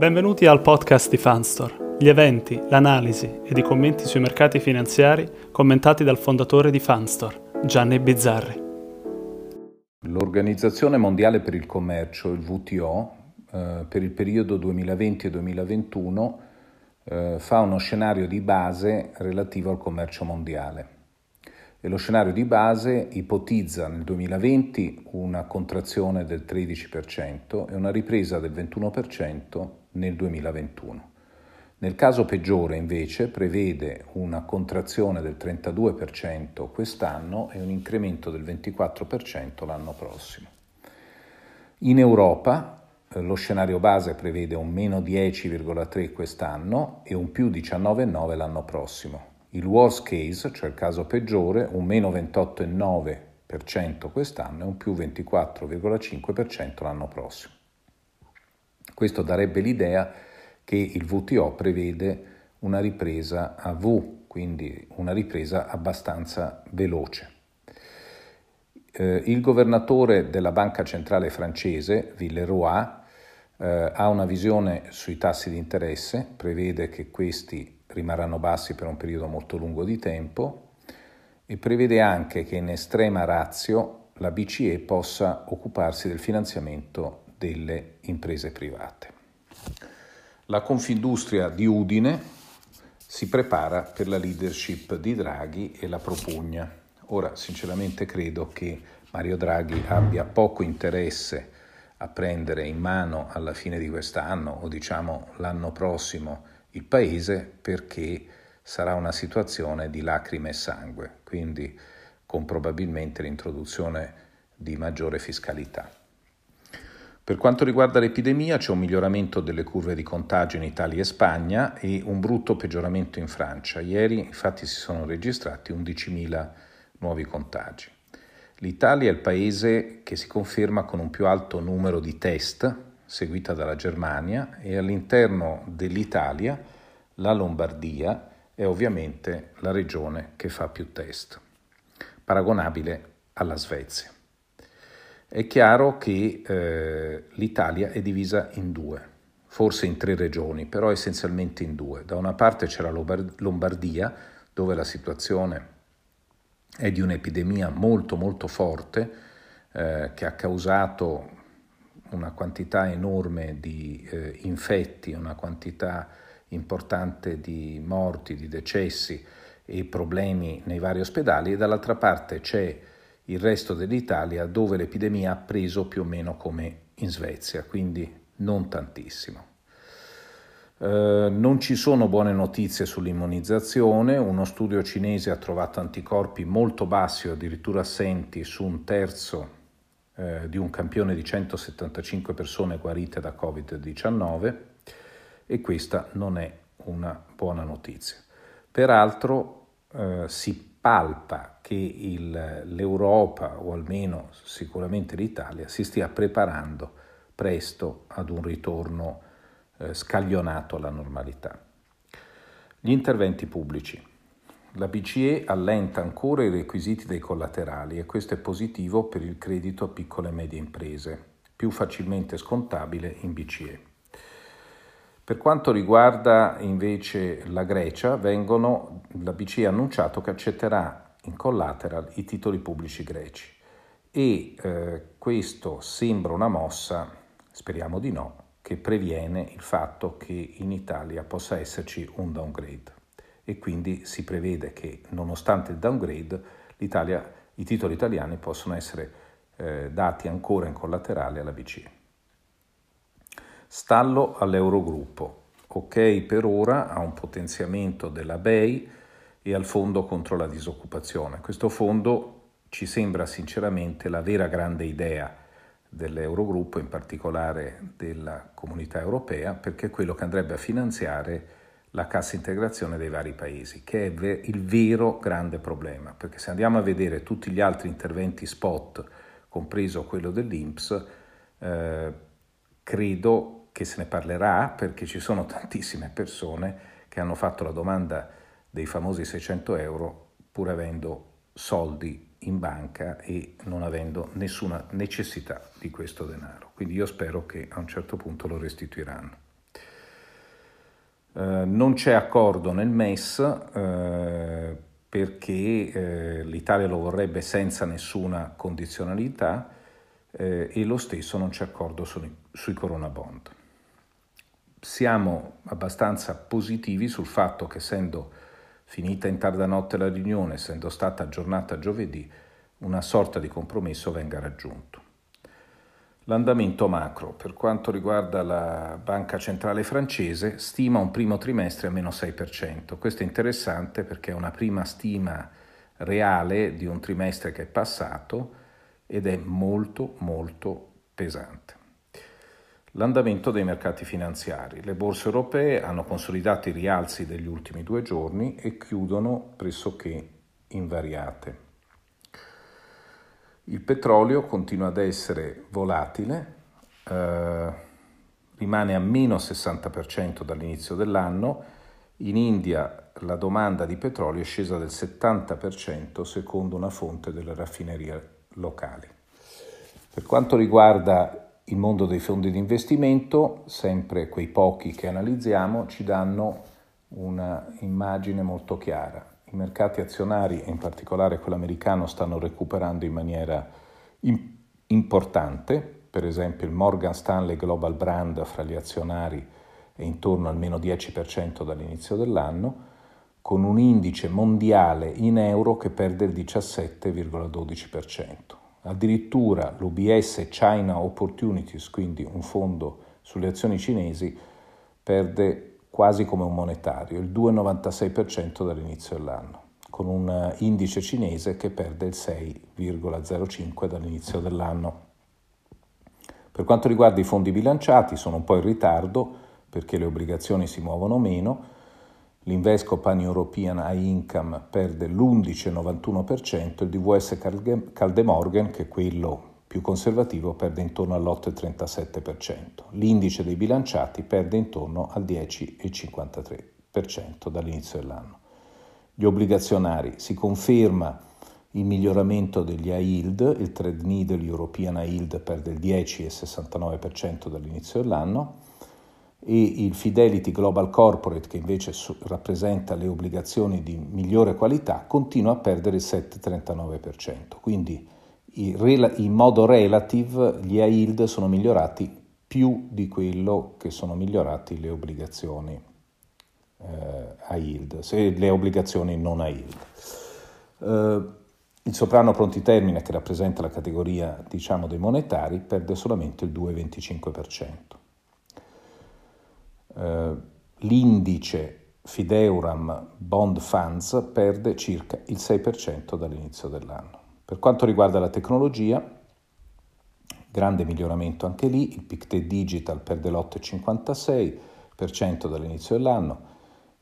Benvenuti al podcast di Fanstore, gli eventi, l'analisi ed i commenti sui mercati finanziari commentati dal fondatore di Fanstore, Gianni Bizzarri. L'Organizzazione Mondiale per il Commercio, il WTO, eh, per il periodo 2020 2021 eh, fa uno scenario di base relativo al commercio mondiale. E lo scenario di base ipotizza nel 2020 una contrazione del 13% e una ripresa del 21% nel 2021. Nel caso peggiore invece prevede una contrazione del 32% quest'anno e un incremento del 24% l'anno prossimo. In Europa eh, lo scenario base prevede un meno 10,3 quest'anno e un più 19,9 l'anno prossimo. Il worst case, cioè il caso peggiore, un meno 28,9% quest'anno e un più 24,5% l'anno prossimo. Questo darebbe l'idea che il WTO prevede una ripresa a V, quindi una ripresa abbastanza veloce. Eh, il governatore della banca centrale francese, Villeroy, eh, ha una visione sui tassi di interesse, prevede che questi rimarranno bassi per un periodo molto lungo di tempo e prevede anche che in estrema razio la BCE possa occuparsi del finanziamento delle imprese private. La Confindustria di Udine si prepara per la leadership di Draghi e la propugna. Ora, sinceramente credo che Mario Draghi abbia poco interesse a prendere in mano alla fine di quest'anno o diciamo l'anno prossimo il paese perché sarà una situazione di lacrime e sangue, quindi con probabilmente l'introduzione di maggiore fiscalità. Per quanto riguarda l'epidemia c'è un miglioramento delle curve di contagio in Italia e Spagna e un brutto peggioramento in Francia. Ieri infatti si sono registrati 11.000 nuovi contagi. L'Italia è il paese che si conferma con un più alto numero di test seguita dalla Germania e all'interno dell'Italia la Lombardia è ovviamente la regione che fa più test, paragonabile alla Svezia. È chiaro che eh, l'Italia è divisa in due, forse in tre regioni, però essenzialmente in due. Da una parte c'è la Lombardia, dove la situazione è di un'epidemia molto molto forte, eh, che ha causato una quantità enorme di eh, infetti, una quantità importante di morti, di decessi e problemi nei vari ospedali e dall'altra parte c'è il resto dell'Italia dove l'epidemia ha preso più o meno come in Svezia, quindi non tantissimo. Eh, non ci sono buone notizie sull'immunizzazione, uno studio cinese ha trovato anticorpi molto bassi o addirittura assenti su un terzo eh, di un campione di 175 persone guarite da Covid-19 e questa non è una buona notizia. Peraltro eh, si palpa che il, l'Europa, o almeno sicuramente l'Italia, si stia preparando presto ad un ritorno eh, scaglionato alla normalità. Gli interventi pubblici. La BCE allenta ancora i requisiti dei collaterali e questo è positivo per il credito a piccole e medie imprese, più facilmente scontabile in BCE. Per quanto riguarda invece la Grecia, vengono, la BCE ha annunciato che accetterà in collateral i titoli pubblici greci e eh, questo sembra una mossa, speriamo di no, che previene il fatto che in Italia possa esserci un downgrade e quindi si prevede che nonostante il downgrade i titoli italiani possono essere eh, dati ancora in collaterale alla BCE. Stallo all'Eurogruppo. Ok per ora a un potenziamento della BEI e al fondo contro la disoccupazione. Questo fondo ci sembra sinceramente la vera grande idea dell'Eurogruppo, in particolare della comunità europea, perché è quello che andrebbe a finanziare la cassa integrazione dei vari paesi, che è il vero grande problema, perché se andiamo a vedere tutti gli altri interventi spot, compreso quello dell'INPS, eh, credo che se ne parlerà perché ci sono tantissime persone che hanno fatto la domanda dei famosi 600 euro pur avendo soldi in banca e non avendo nessuna necessità di questo denaro. Quindi io spero che a un certo punto lo restituiranno. Eh, non c'è accordo nel MES eh, perché eh, l'Italia lo vorrebbe senza nessuna condizionalità eh, e lo stesso non c'è accordo sui, sui corona bond. Siamo abbastanza positivi sul fatto che essendo finita in tarda notte la riunione, essendo stata aggiornata giovedì, una sorta di compromesso venga raggiunto. L'andamento macro, per quanto riguarda la Banca Centrale francese, stima un primo trimestre a meno 6%. Questo è interessante perché è una prima stima reale di un trimestre che è passato ed è molto molto pesante. L'andamento dei mercati finanziari. Le borse europee hanno consolidato i rialzi degli ultimi due giorni e chiudono pressoché invariate. Il petrolio continua ad essere volatile, eh, rimane a meno 60% dall'inizio dell'anno. In India la domanda di petrolio è scesa del 70% secondo una fonte delle raffinerie locali. Per quanto riguarda il mondo dei fondi di investimento, sempre quei pochi che analizziamo ci danno un'immagine molto chiara i mercati azionari, e in particolare quello americano, stanno recuperando in maniera importante, per esempio il Morgan Stanley Global Brand fra gli azionari è intorno al meno 10% dall'inizio dell'anno, con un indice mondiale in euro che perde il 17,12%. Addirittura l'UBS China Opportunities, quindi un fondo sulle azioni cinesi, perde quasi come un monetario, il 2,96% dall'inizio dell'anno, con un indice cinese che perde il 6,05% dall'inizio dell'anno. Per quanto riguarda i fondi bilanciati, sono un po' in ritardo perché le obbligazioni si muovono meno. L'Invesco Pan European High Income perde l'11,91%, il DVS Caldemorgan, che è quello più conservativo perde intorno all'8,37%. L'indice dei bilanciati perde intorno al 10,53% dall'inizio dell'anno. Gli obbligazionari si conferma il miglioramento degli yield, il trade needle European yield perde il 10,69% dall'inizio dell'anno e il Fidelity Global Corporate, che invece rappresenta le obbligazioni di migliore qualità, continua a perdere il 7,39%. Quindi in modo relative gli yield sono migliorati più di quello che sono migliorati le obbligazioni eh, high yield, se le obbligazioni non high yield. Eh, il soprano pronti termine, che rappresenta la categoria diciamo, dei monetari, perde solamente il 2,25%. Eh, l'indice Fideuram Bond Funds perde circa il 6% dall'inizio dell'anno. Per quanto riguarda la tecnologia, grande miglioramento anche lì, il PICTE Digital perde l'8,56% dall'inizio dell'anno,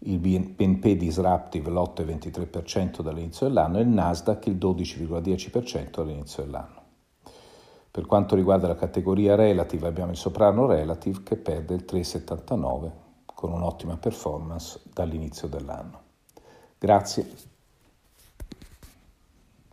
il BNP Disruptive l'8,23% dall'inizio dell'anno e il Nasdaq il 12,10% dall'inizio dell'anno. Per quanto riguarda la categoria relative abbiamo il Soprano Relative che perde il 3,79% con un'ottima performance dall'inizio dell'anno. Grazie.